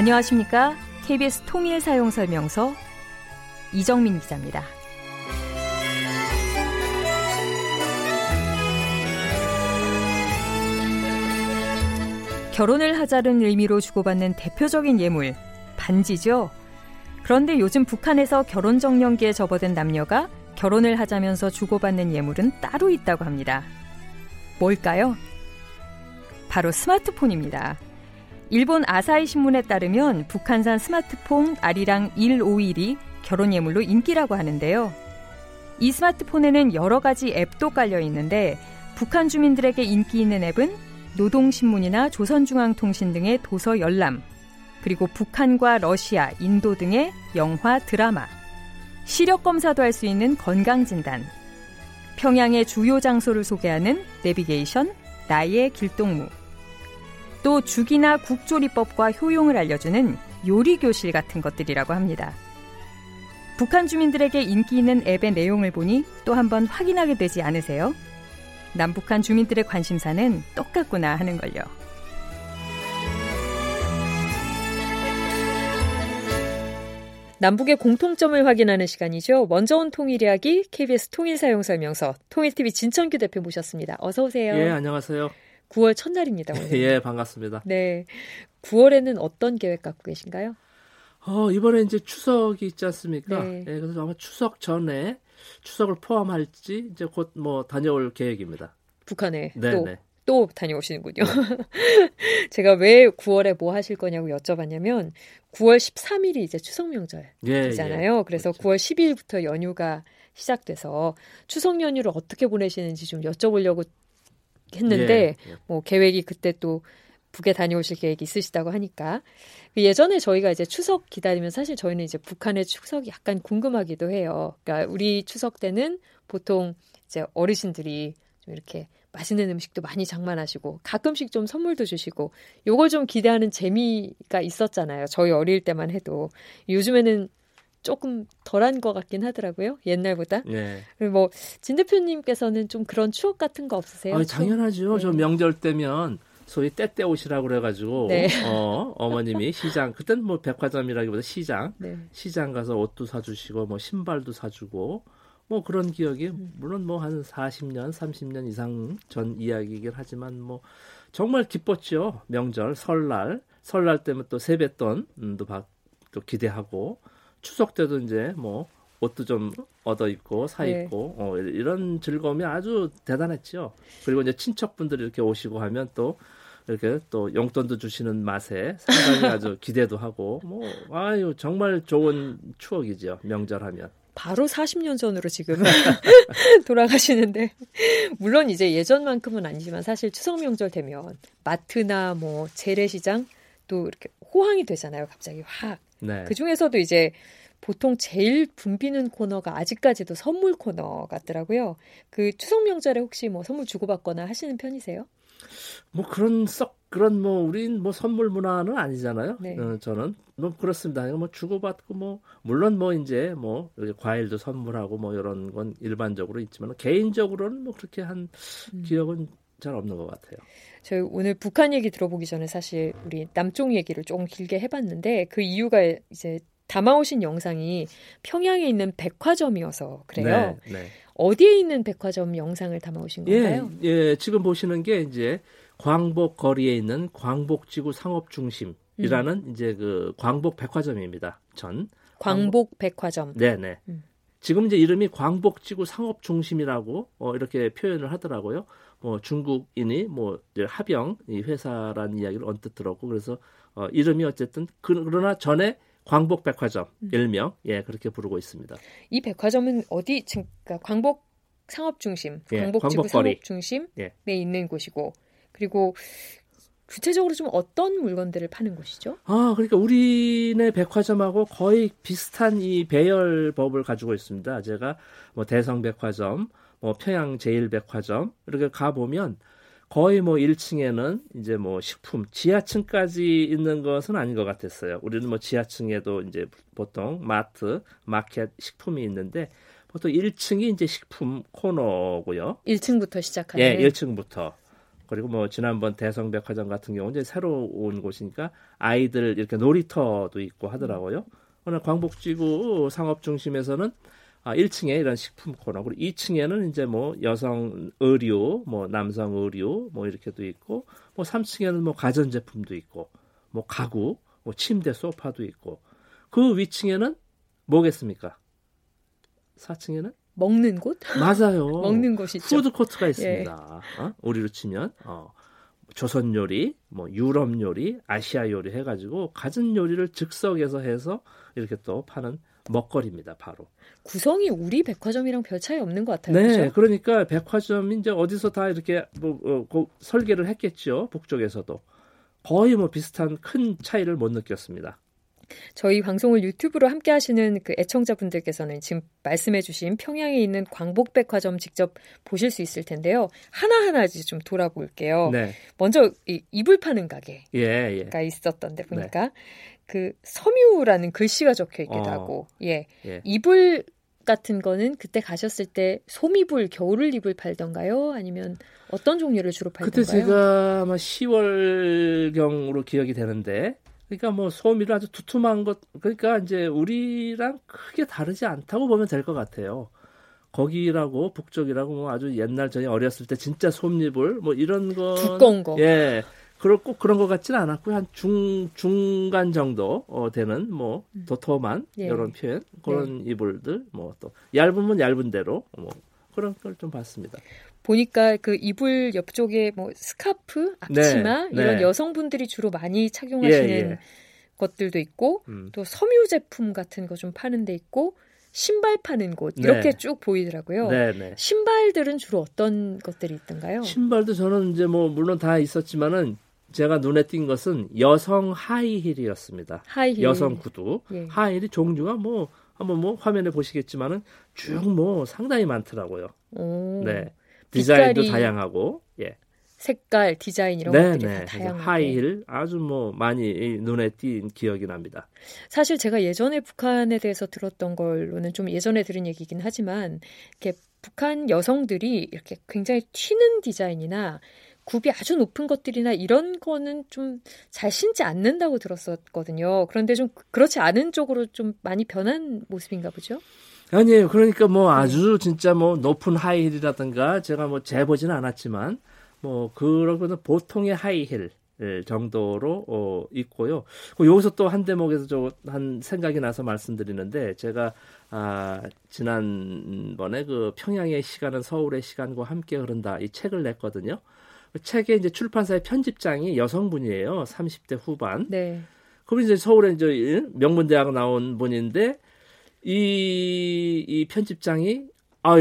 안녕하십니까? KBS 통일 사용 설명서 이정민 기자입니다. 결혼을 하자는 의미로 주고받는 대표적인 예물, 반지죠. 그런데 요즘 북한에서 결혼 정년기에 접어든 남녀가 결혼을 하자면서 주고받는 예물은 따로 있다고 합니다. 뭘까요? 바로 스마트폰입니다. 일본 아사히 신문에 따르면 북한산 스마트폰 아리랑 151이 결혼 예물로 인기라고 하는데요. 이 스마트폰에는 여러 가지 앱도 깔려 있는데 북한 주민들에게 인기 있는 앱은 노동신문이나 조선중앙통신 등의 도서 열람, 그리고 북한과 러시아, 인도 등의 영화, 드라마, 시력 검사도 할 수 있는 건강 진단, 평양의 주요 장소를 소개하는 내비게이션, 나의 길동무, 또 죽이나 국조리법과 효용을 알려주는 요리교실 같은 것들이라고 합니다. 북한 주민들에게 인기 있는 앱의 내용을 보니 또 한번 확인하게 되지 않으세요? 남북한 주민들의 관심사는 똑같구나 하는 걸요. 남북의 공통점을 확인하는 시간이죠. 먼저 온 통일 이야기 KBS 통일 사용 설명서 통일TV 진천규 대표 모셨습니다. 어서 오세요. 예, 안녕하세요. 9월 첫날입니다. 오늘. 예, 반갑습니다. 네. 9월에는 어떤 계획 갖고 계신가요? 어, 이번에 이제 추석이 있지 않습니까? 네. 예, 그래서 아마 추석 전에 추석을 포함할지 이제 곧 뭐 다녀올 계획입니다. 북한에 네, 또, 네. 또 다녀오시는군요. 제가 왜 9월에 뭐 하실 거냐고 여쭤봤냐면 9월 13일이 이제 추석 명절이잖아요. 예, 예. 그래서 그렇죠. 9월 12일부터 연휴가 시작돼서 추석 연휴를 어떻게 보내시는지 좀 여쭤보려고 했는데 예, 예. 뭐 계획이 그때 또 북에 다녀오실 계획이 있으시다고 하니까 그 예전에 저희가 이제 추석 기다리면 사실 저희는 이제 북한의 추석이 약간 궁금하기도 해요. 그러니까 우리 추석 때는 보통 이제 어르신들이 좀 이렇게 맛있는 음식도 많이 장만하시고 가끔씩 좀 선물도 주시고 요걸 좀 기대하는 재미가 있었잖아요. 저희 어릴 때만 해도 요즘에는 조금 덜한 것 같긴 하더라고요. 옛날보다. 예. 그리고 뭐 진 대표님께서는 좀 그런 추억 같은 거 없으세요? 아, 당연하죠. 네. 저 명절 때면 소위 때때 오시라고 그래가지고 네. 어 어머님이 시장 그땐 뭐 백화점이라기보다 시장 네. 시장 가서 옷도 사주시고 뭐 신발도 사주고 뭐 그런 기억이 음. 물론 뭐 한 40년 30년 이상 전 이야기이긴 하지만 뭐 정말 기뻤죠 명절 설날 설날 때면 또 세뱃돈도 받- 또 기대하고 추석 때도 이제 뭐 옷도 좀 얻어 입고 사 네. 입고 어, 이런 즐거움이 아주 대단했죠 그리고 이제 친척분들이 이렇게 오시고 하면 또 이렇게 또 용돈도 주시는 맛에 상당히 아주 기대도 하고 뭐 아유 정말 좋은 추억이죠 명절하면 바로 40년 전으로 지금 돌아가시는데 물론 이제 예전만큼은 아니지만 사실 추석 명절 되면 마트나 뭐 재래시장 또 이렇게 호황이 되잖아요. 갑자기 확. 네. 그 중에서도 이제 보통 제일 붐비는 코너가 아직까지도 선물 코너 같더라고요. 그 추석 명절에 혹시 뭐 선물 주고받거나 하시는 편이세요? 뭐 그런 썩 그런 뭐 우린 뭐 선물 문화는 아니잖아요. 네. 어, 저는 뭐 그렇습니다. 뭐 주고받고 뭐 물론 뭐 이제 뭐 과일도 선물하고 뭐 이런 건 일반적으로 있지만 개인적으로는 뭐 그렇게 한 음. 기억은 잘 없는 것 같아요. 저희 오늘 북한 얘기 들어보기 전에 사실 우리 남쪽 얘기를 조금 길게 해봤는데 그 이유가 이제 담아오신 영상이 평양에 있는 백화점이어서 그래요. 네. 네. 어디에 있는 백화점 영상을 담아오신 예, 건가요? 예, 지금 보시는 게 이제 광복 거리에 있는 광복지구 상업중심이라는 음. 이제 그 광복 백화점입니다. 전 광복 백화점. 네 네. 음. 지금 이제 이름이 광복지구 상업중심이라고 어, 이렇게 표현을 하더라고요. 뭐 중국인이 뭐 합영 이 회사라는 이야기를 언뜻 들었고 그래서 어, 이름이 어쨌든 그, 그러나 전에 광복 백화점 음. 일명 예 그렇게 부르고 있습니다. 이 백화점은 어디 그러니까 광복 상업 중심, 예, 광복지구 광복거리. 상업 중심에 예. 있는 곳이고 그리고 구체적으로 좀 어떤 물건들을 파는 곳이죠? 아 그러니까 우리네 백화점하고 거의 비슷한 이 배열법을 가지고 있습니다. 제가 뭐 대성 백화점, 뭐 평양 제일백화점 이렇게 가 보면 거의 뭐 1층에는 이제 뭐 식품, 지하층까지 있는 것은 아닌 것 같았어요. 우리는 뭐 지하층에도 이제 보통 마트, 마켓, 식품이 있는데 보통 1층이 이제 식품 코너고요. 1층부터 시작하는 예, 1층부터. 그리고 뭐 지난번 대성백화점 같은 경우 이제 새로 온 곳이니까 아이들 이렇게 놀이터도 있고 하더라고요. 오늘 광복지구 상업 중심에서는 아, 1층에 이런 식품 코너, 그리고 2층에는 이제 뭐 여성 의류, 뭐 남성 의류, 뭐 이렇게도 있고, 뭐 3층에는 뭐 가전제품도 있고, 뭐 가구, 뭐 침대, 소파도 있고, 그 위층에는 뭐겠습니까? 4층에는 먹는 곳? 맞아요. 먹는 곳이죠. 푸드 코트가 있습니다. 예. 어? 우리로 치면 어. 조선 요리, 뭐 유럽 요리, 아시아 요리 해가지고 가진 요리를 즉석에서 해서 이렇게 또 파는 먹거리입니다. 바로. 구성이 우리 백화점이랑 별 차이 없는 것 같아요. 네, 그렇죠? 그러니까 백화점이 이제 어디서 다 이렇게 뭐 어, 그 설계를 했겠죠. 북쪽에서도 거의 뭐 비슷한 큰 차이를 못 느꼈습니다. 저희 방송을 유튜브로 함께 하시는 그 애청자분들께서는 지금 말씀해 주신 평양에 있는 광복백화점 직접 보실 수 있을 텐데요. 하나하나 좀 돌아볼게요. 네. 먼저 이 이불 파는 가게가 예, 예. 있었던데 보니까 네. 그 섬유라는 글씨가 적혀 있기도 어. 하고, 예. 예. 이불 같은 거는 그때 가셨을 때 솜이불, 겨울을 이불 팔던가요? 아니면 어떤 종류를 주로 팔던가요? 그때 제가 아마 10월 경으로 기억이 되는데 그러니까 뭐 소미를 아주 두툼한 것 그러니까 이제 우리랑 크게 다르지 않다고 보면 될 것 같아요. 거기라고 북쪽이라고 뭐 아주 옛날 전에 어렸을 때 진짜 솜잎을 뭐 이런 거 두꺼운 거. 예. 그럴 꼭 그런 것 같지는 않았고요. 한중 중간 정도 어, 되는 뭐 음. 도톰한 예. 이런 표현 그런 예. 이불들 뭐 또 얇으면 얇은 대로 뭐 그런 걸 좀 봤습니다. 보니까 그 이불 옆쪽에 뭐 스카프, 앞치마 네, 이런 네. 여성분들이 주로 많이 착용하시는 예, 예. 것들도 있고 음. 또 섬유 제품 같은 거 좀 파는 데 있고 신발 파는 곳 네. 이렇게 네. 쭉 보이더라고요. 네, 신발들은 주로 어떤 것들이 있던가요? 신발도 저는 이제 뭐 물론 다 있었지만은 제가 눈에 띈 것은 여성 하이힐이었습니다. 하이힐. 여성 구두. 예. 하이힐이 종류가 뭐 한번 뭐 화면에 보시겠지만은 쭉 뭐 상당히 많더라고요. 오. 네. 디자인도 다양하고 예. 색깔, 디자인 이런 네, 것들이 네. 다 다양하고 하이힐 아주 뭐 많이 눈에 띈 기억이 납니다. 사실 제가 예전에 북한에 대해서 들었던 걸로는 좀 예전에 들은 얘기긴 하지만 이렇게 북한 여성들이 이렇게 굉장히 튀는 디자인이나 굽이 아주 높은 것들이나 이런 거는 좀 잘 신지 않는다고 들었었거든요. 그런데 좀 그렇지 않은 쪽으로 좀 많이 변한 모습인가 보죠? 아니에요. 그러니까 뭐 아주 진짜 뭐 높은 하이힐이라든가 제가 뭐 재보지는 않았지만 뭐 그러고는 보통의 하이힐 정도로 어, 있고요. 여기서 또 한 대목에서 저 한 생각이 나서 말씀드리는데 제가 아, 지난번에 그 평양의 시간은 서울의 시간과 함께 흐른다 이 책을 냈거든요. 그 책에 이제 출판사의 편집장이 여성분이에요. 30대 후반. 네. 그럼 이제 서울에 이제 명문대학 나온 분인데 이, 이 편집장이 아,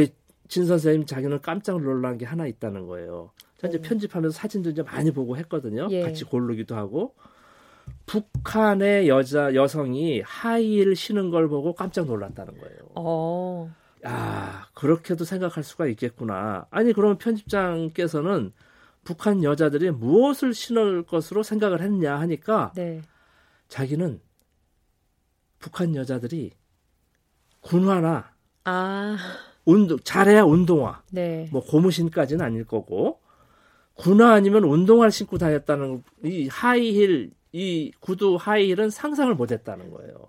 진 선생님 자기는 깜짝 놀란 게 하나 있다는 거예요. 이제 음. 편집하면서 사진도 이제 많이 보고 했거든요. 예. 같이 고르기도 하고. 북한의 여자 여성이 하이힐 신은 걸 보고 깜짝 놀랐다는 거예요. 어. 야, 그렇게도 생각할 수가 있겠구나. 아니, 그러면 편집장께서는 북한 여자들이 무엇을 신을 것으로 생각을 했냐 하니까 네. 자기는 북한 여자들이 군화나 아. 운동 잘해야 운동화. 네. 뭐 고무신까지는 아닐 거고 군화 아니면 운동화를 신고 다녔다는 이 하이힐 이 구두 하이힐은 상상을 못했다는 거예요.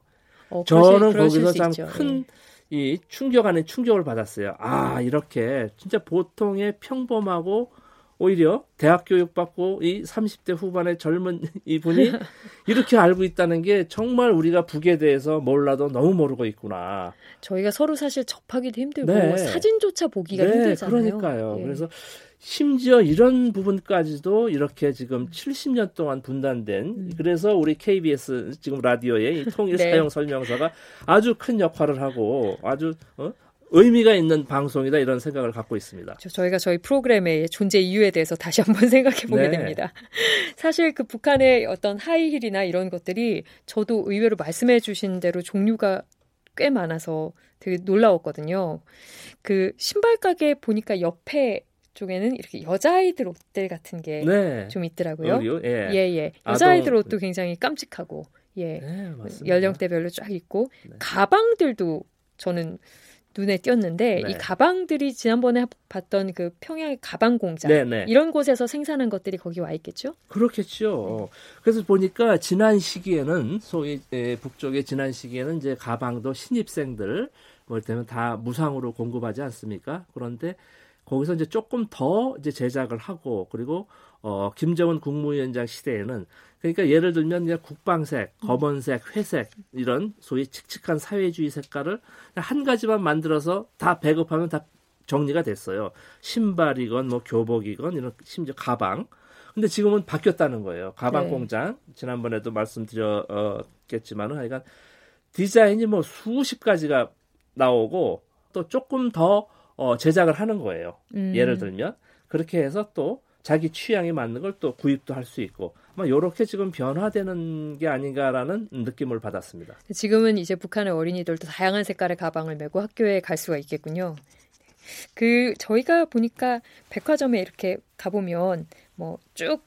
어, 저는 거기서 참 큰이 예. 충격 안에 충격을 받았어요. 아 이렇게 진짜 보통의 평범하고 오히려 대학 교육 받고 이 30대 후반의 젊은 이분이 이렇게 알고 있다는 게 정말 우리가 북에 대해서 몰라도 너무 모르고 있구나. 저희가 서로 사실 접하기도 힘들고 네. 사진조차 보기가 네, 힘들잖아요. 그러니까요. 예. 그래서 심지어 이런 부분까지도 이렇게 지금 70년 동안 분단된 음. 그래서 우리 KBS 지금 라디오의 통일 네. 사용 설명서가 아주 큰 역할을 하고 아주 어? 의미가 있는 방송이다 이런 생각을 갖고 있습니다. 저희가 저희 프로그램의 존재 이유에 대해서 다시 한번 생각해 보게 네. 됩니다. 사실 그 북한의 어떤 하이힐이나 이런 것들이 저도 의외로 말씀해 주신 대로 종류가 꽤 많아서 되게 놀라웠거든요. 그 신발 가게 보니까 옆에 쪽에는 이렇게 여자아이들 옷들 같은 게좀 네. 있더라고요. 예, 예. 예. 여자아이들 옷도 굉장히 깜찍하고 예. 네, 연령대별로 쫙 있고 네. 가방들도 저는 눈에 띄었는데 네. 이 가방들이 지난번에 봤던 그 평양의 가방 공장 네네. 이런 곳에서 생산한 것들이 거기 와 있겠죠? 그렇겠죠. 그래서 보니까 지난 시기에는 소위 에, 북쪽의 지난 시기에는 이제 가방도 신입생들 뭐 때면 다 무상으로 공급하지 않습니까? 그런데 거기서 이제 조금 더 이제 제작을 하고 그리고 어 김정은 국무위원장 시대에는 그러니까 예를 들면 그냥 국방색, 검은색, 회색 이런 소위 칙칙한 사회주의 색깔을 한 가지만 만들어서 다 배급하면 다 정리가 됐어요. 신발이건 뭐 교복이건 이런 심지어 가방. 근데 지금은 바뀌었다는 거예요. 가방 네. 공장 지난번에도 말씀드렸겠지만은 하여간 디자인이 뭐 수십 가지가 나오고 또 조금 더 어, 제작을 하는 거예요. 음. 예를 들면 그렇게 해서 또 자기 취향에 맞는 걸 또 구입도 할 수 있고 아마 이렇게 지금 변화되는 게 아닌가라는 느낌을 받았습니다. 지금은 이제 북한의 어린이들도 다양한 색깔의 가방을 메고 학교에 갈 수가 있겠군요. 그 저희가 보니까 백화점에 이렇게 가보면 뭐 쭉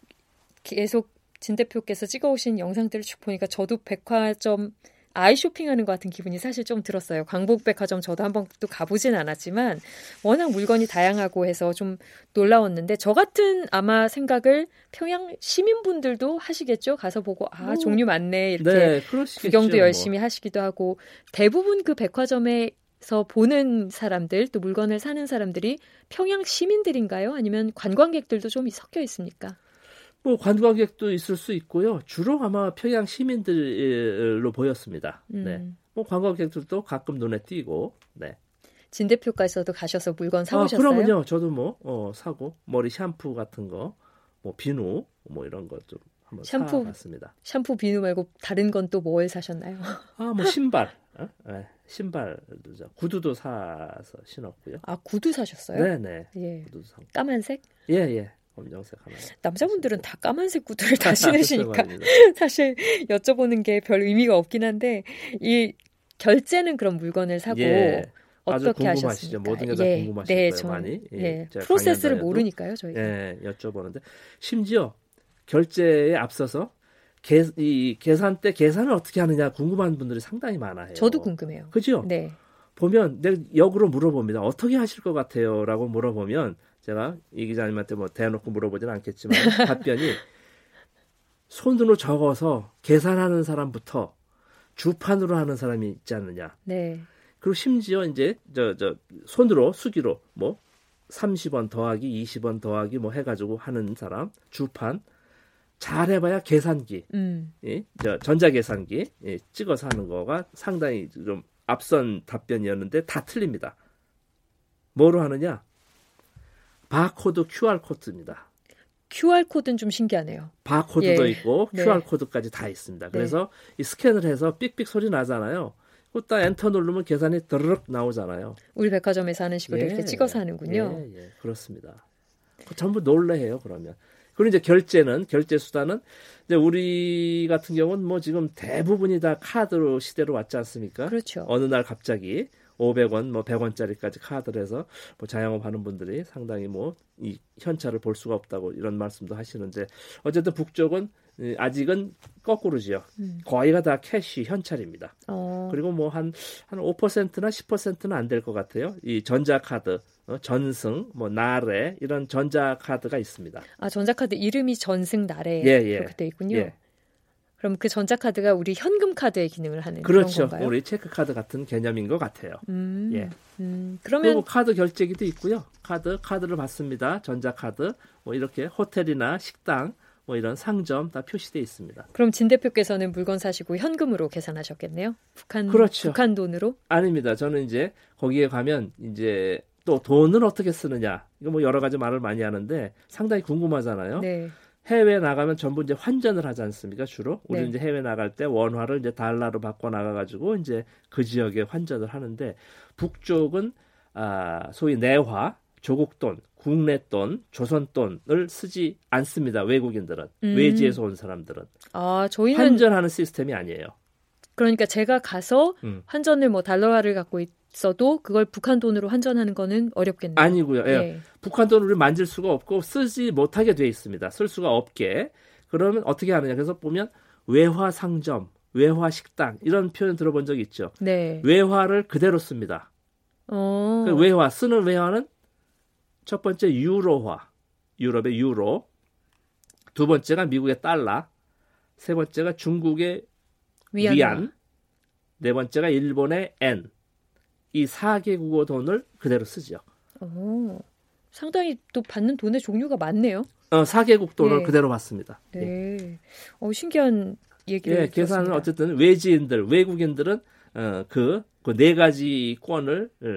계속 진 대표께서 찍어오신 영상들을 쭉 보니까 저도 백화점 아이 쇼핑하는 것 같은 기분이 사실 좀 들었어요. 광복백화점 저도 한번 또 가보진 않았지만 워낙 물건이 다양하고 해서 좀 놀라웠는데 저 같은 아마 생각을 평양 시민분들도 하시겠죠. 가서 보고 아 뭐, 종류 많네 이렇게 네. 구경도 뭐. 열심히 하시기도 하고 대부분 그 백화점에 서 보는 사람들 또 물건을 사는 사람들이 평양 시민들인가요? 아니면 관광객들도 좀 섞여 있습니까? 뭐 관광객도 있을 수 있고요. 주로 아마 평양 시민들로 보였습니다. 음. 네. 뭐 관광객들도 가끔 눈에 띄고. 네. 진 대표께서도 가셔서 물건 아, 사오셨어요? 그러면요. 저도 뭐 어, 사고 머리 샴푸 같은 거, 뭐 비누 뭐 이런 거좀 한번 샴푸. 사봤습니다. 샴푸 비누 말고 다른 건 또 뭘 사셨나요? 아, 뭐 신발, 어? 네, 신발도 저 구두도 사서 신었고요. 아 구두 사셨어요? 네, 네. 예. 구두도 사고. 까만색? 예, 예. 검정색 하나. 남자분들은 다 까만색 구두를 다 신으시니까 말입니다. 사실 여쭤보는 게 별 의미가 없긴 한데 이 결제는 그럼 물건을 사고 예. 어떻게? 하셨습니까? 모든 게다 예, 궁금하실 네, 거예요, 전- 많이. 예, 제가 프로세스를 모르니까요, 저희가. 예, 여쭤보는데 심지어 결제에 앞서서 계, 이 계산 때 계산을 어떻게 하느냐 궁금한 분들이 상당히 많아요. 저도 궁금해요. 그죠? 네. 보면 내가 역으로 물어봅니다. 어떻게 하실 것 같아요?라고 물어보면 제가 이 기자님한테 뭐 대놓고 물어보진 않겠지만 답변이 손으로 적어서 계산하는 사람부터 주판으로 하는 사람이 있지 않느냐. 네. 그리고 심지어 이제 저 저 손으로 수기로 뭐 30원 더하기 20원 더하기 뭐 해가지고 하는 사람 주판 잘 해봐야 계산기 음. 예? 저 전자계산기 예, 찍어서 하는 거가 상당히 좀 앞선 답변이었는데 다 틀립니다. 뭐로 하느냐? 바코드 QR 코드입니다. QR 코드는 좀 신기하네요. 바코드도 예. 있고 네. QR 코드까지 다 있습니다. 그래서 이 스캔을 해서 삑삑 소리 나잖아요. 그딱 엔터 누르면 계산이 드르륵 나오잖아요. 우리 백화점에서 하는 식으로 이렇게 찍어서 하는군요. 예, 예, 그렇습니다. 그 전부 놀래해요, 그러면. 그리고 이제 결제는, 결제 수단은, 이제 우리 같은 경우는 뭐 지금 대부분이 다 카드로 시대로 왔지 않습니까? 그렇죠. 어느 날 갑자기 500원, 뭐 100원짜리까지 카드를 해서 뭐 자영업 하는 분들이 상당히 뭐 이 현찰을 볼 수가 없다고 이런 말씀도 하시는데 어쨌든 북쪽은 이, 아직은 거꾸로지요. 음. 거의가 다 cash 현찰입니다. 어, 그리고 뭐 한 한 5%나 10%는 안 될 것 같아요. 이 전자카드, 어, 전승, 뭐 나래 이런 전자카드가 있습니다. 아 전자카드 이름이 전승 나래 예, 예. 그렇게 돼 있군요. 예. 그럼 그 전자카드가 우리 현금 카드의 기능을 하는 그렇죠. 건가요? 우리 체크카드 같은 개념인 것 같아요. 음, 예. 음, 그리고 그러면 카드 결제기도 있고요. 카드, 카드를 받습니다. 전자카드, 뭐 이렇게 호텔이나 식당, 뭐 이런 상점 다 표시돼 있습니다. 그럼 진 대표께서는 물건 사시고 현금으로 계산하셨겠네요? 북한 그렇죠. 북한 돈으로? 아닙니다. 저는 이제 거기에 가면 이제 또 돈은 어떻게 쓰느냐. 이거 뭐 여러 가지 말을 많이 하는데 상당히 궁금하잖아요. 네. 해외 나가면 전부 이제 환전을 하지 않습니까? 주로 우리 네. 이제 해외 나갈 때 원화를 이제 달러로 바꿔 나가 가지고 이제 그 지역에 환전을 하는데 북쪽은 아 소위 내화, 조국 돈, 국내 돈, 조선 돈을 쓰지 않습니다. 외국인들은 음. 외지에서 온 사람들은 아 저희는 환전하는 시스템이 아니에요. 그러니까 제가 가서 음. 환전을 뭐 달러화를 갖고 있어도 그걸 북한 돈으로 환전하는 거는 어렵겠네요. 아니고요. 예. 예. 북한 돈을 만질 수가 없고 쓰지 못하게 돼 있습니다. 쓸 수가 없게. 그러면 어떻게 하느냐? 그래서 보면 외화 상점, 외화 식당 이런 표현 들어본 적 있죠. 네. 외화를 그대로 씁니다. 어. 그 외화 쓰는 외화는 첫 번째 유로화, 유럽의 유로. 두 번째가 미국의 달러. 세 번째가 중국의 위안화. 위안. 네 번째가 일본의 엔. 이 4개 국어 돈을 그대로 쓰죠. 어. 상당히 또 받는 돈의 종류가 많네요. 어, 4개국 돈을 네. 그대로 받습니다. 예. 네. 어, 신기한 얘기를 예, 계산은. 어쨌든 외지인들, 외국인들은 어, 그, 그 네 가지 권을 어,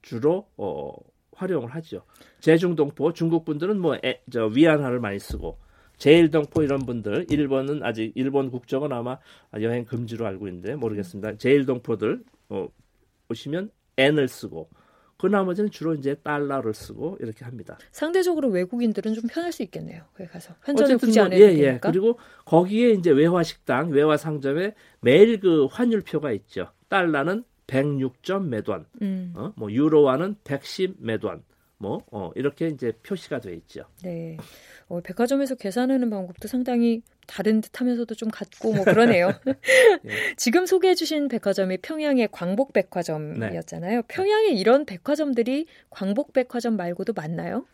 주로 어, 활용을 하죠. 제중동포, 중국 분들은 뭐, 에, 저, 위안화를 많이 쓰고, 제일동포 이런 분들, 일본은 아직, 일본 국적은 아마 여행 금지로 알고 있는데, 모르겠습니다. 제일동포들, 어, 보시면 N을 쓰고, 그 나머지는 주로 이제 달러를 쓰고, 이렇게 합니다. 상대적으로 외국인들은 좀 편할 수 있겠네요. 거기 가서 환전을 굳이 뭐, 안 해도 예, 예. 되니까. 그리고 거기에 이제 외화 식당, 외화 상점에 매일 그 환율표가 있죠. 달러는 106점 매돈, 음, 어? 뭐 유로화는 110 매돈, 뭐 어, 이렇게 이제 표시가 돼 있죠. 네. 어, 백화점에서 계산하는 방법도 상당히 다른 듯하면서도 좀 같고 뭐 그러네요. 예. 지금 소개해주신 백화점이 평양의 광복 백화점이었잖아요. 네. 평양에 이런 백화점들이 광복 백화점 말고도 많나요?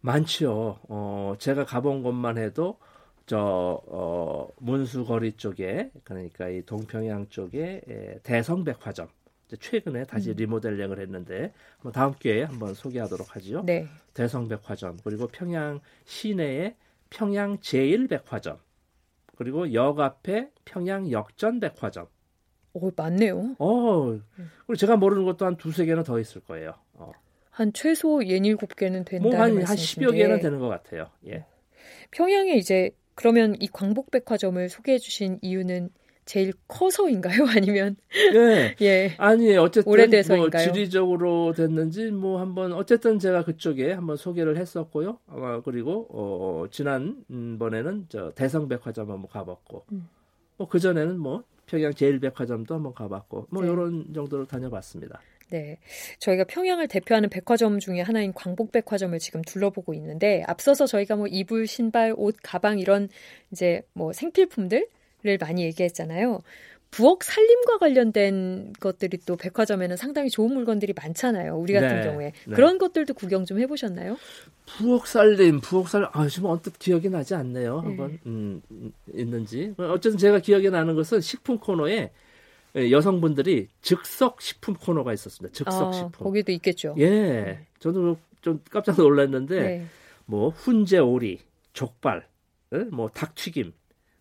많죠. 어, 제가 가본 곳만 해도 저 어, 문수거리 쪽에 그러니까 이 동평양 쪽에 에, 대성백화점 최근에 다시 음. 리모델링을 했는데 한번 다음 기회에 한번 소개하도록 하지요. 네. 대성백화점 그리고 평양 시내에 평양 제1백화점 그리고 역 앞에 평양 역전백화점 오, 많네요. 어 그리고 제가 모르는 것도 한 두세 개는 더 있을 거예요 어. 한 최소 예 일곱 개는 된다는 뭐 한 한 말씀이신데 10여 개는 되는 것 같아요 예. 평양에 이제 그러면 이 광복백화점을 소개해 주신 이유는 제일 커서인가요? 아니면 예. 예. 아니 어쨌든 뭐 오래돼서인가요? 지리적으로 됐는지 뭐 한번 어쨌든 제가 그쪽에 한번 소개를 했었고요. 어, 그리고 어, 지난 음, 번에는 저 대성백화점 한번 가봤고, 음. 뭐그 전에는 뭐 평양 제일백화점도 한번 가봤고, 뭐 네. 이런 정도로 다녀봤습니다. 네. 저희가 평양을 대표하는 백화점 중에 하나인 광복백화점을 지금 둘러보고 있는데 앞서서 저희가 뭐 이불, 신발, 옷, 가방 이런 이제 뭐 생필품들 을 많이 얘기했잖아요. 부엌 살림과 관련된 것들이 또 백화점에는 상당히 좋은 물건들이 많잖아요. 우리 같은 네, 경우에. 네. 그런 것들도 구경 좀 해보셨나요? 부엌 살림, 부엌 살림, 아, 지금 언뜻 기억이 나지 않네요. 네. 한번, 음, 음, 있는지. 어쨌든 제가 기억에 나는 것은 식품 코너에 예, 여성분들이 즉석 식품 코너가 있었습니다. 즉석 아, 식품. 거기도 있겠죠. 예. 저도 좀 깜짝 놀랐는데, 네. 뭐, 훈제 오리, 족발, 예? 뭐, 닭튀김,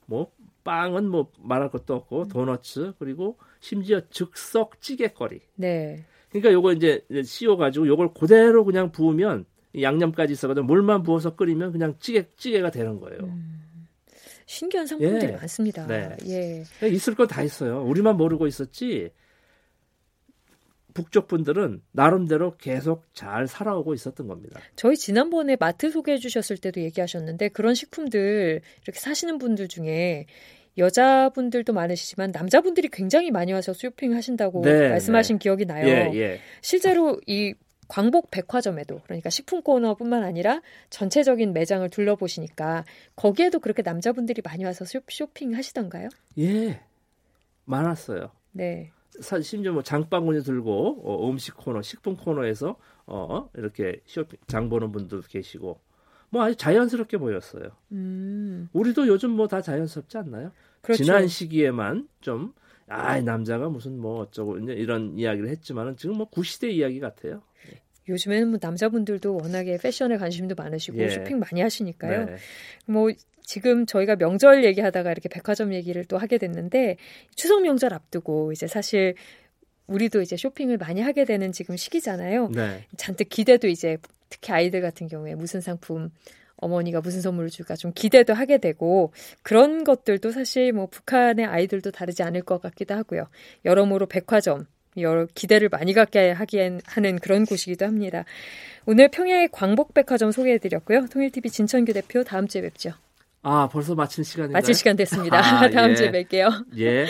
뭐, 빵은 뭐, 말할 것도 음. 없고, 도너츠, 그리고 심지어 즉석 찌개거리. 네. 그러니까 요거 이제 씌워 가지고 요걸 그대로 그냥 부으면 이 양념까지 있어가지고 물만 부어서 끓이면 그냥 찌개 찌개가 되는 거예요. 음. 신기한 상품들이 예. 많습니다. 네. 예. 있을 건 다 있어요. 우리만 모르고 있었지. 북쪽 분들은 나름대로 계속 잘 살아오고 있었던 겁니다. 저희 지난번에 마트 소개해 주셨을 때도 얘기하셨는데 그런 식품들 이렇게 사시는 분들 중에 여자분들도 많으시지만 남자분들이 굉장히 많이 와서 쇼핑 하신다고 네, 말씀하신 기억이 나요. 예, 예. 실제로 이 광복 백화점에도 그러니까 식품 코너뿐만 아니라 전체적인 매장을 둘러보시니까 거기에도 그렇게 남자분들이 많이 와서 쇼- 쇼핑 하시던가요? 예. 많았어요. 네. 사- 심지어 뭐 장바구니 들고 어, 음식 코너, 식품 코너에서 어, 이렇게 쇼핑 장 보는 분들도 계시고 뭐 아주 자연스럽게 보였어요. 음. 우리도 요즘 뭐 다 자연스럽지 않나요? 그렇죠. 지난 시기에만 좀 아, 남자가 무슨 뭐 어쩌고 이런 이야기를 했지만은 지금 뭐 구시대 이야기 같아요. 요즘에는 뭐 남자분들도 워낙에 패션에 관심도 많으시고 예. 쇼핑 많이 하시니까요. 네. 뭐 지금 저희가 명절 얘기하다가 이렇게 백화점 얘기를 또 하게 됐는데 추석 명절 앞두고 이제 사실 우리도 이제 쇼핑을 많이 하게 되는 지금 시기잖아요. 네. 잔뜩 기대도 이제 특히 아이들 같은 경우에 무슨 상품 어머니가 무슨 선물을 줄까 좀 기대도 하게 되고 그런 것들도 사실 뭐 북한의 아이들도 다르지 않을 것 같기도 하고요. 여러모로 백화점 여러 기대를 많이 갖게 하기엔 하는 그런 곳이기도 합니다. 오늘 평양의 광복백화점 소개해드렸고요. 통일TV 진천규 대표 다음 주에 뵙죠. 아, 벌써 마칠 시간인가요? 마칠 시간 됐습니다. 아, 다음 예. 주에 뵐게요. 예.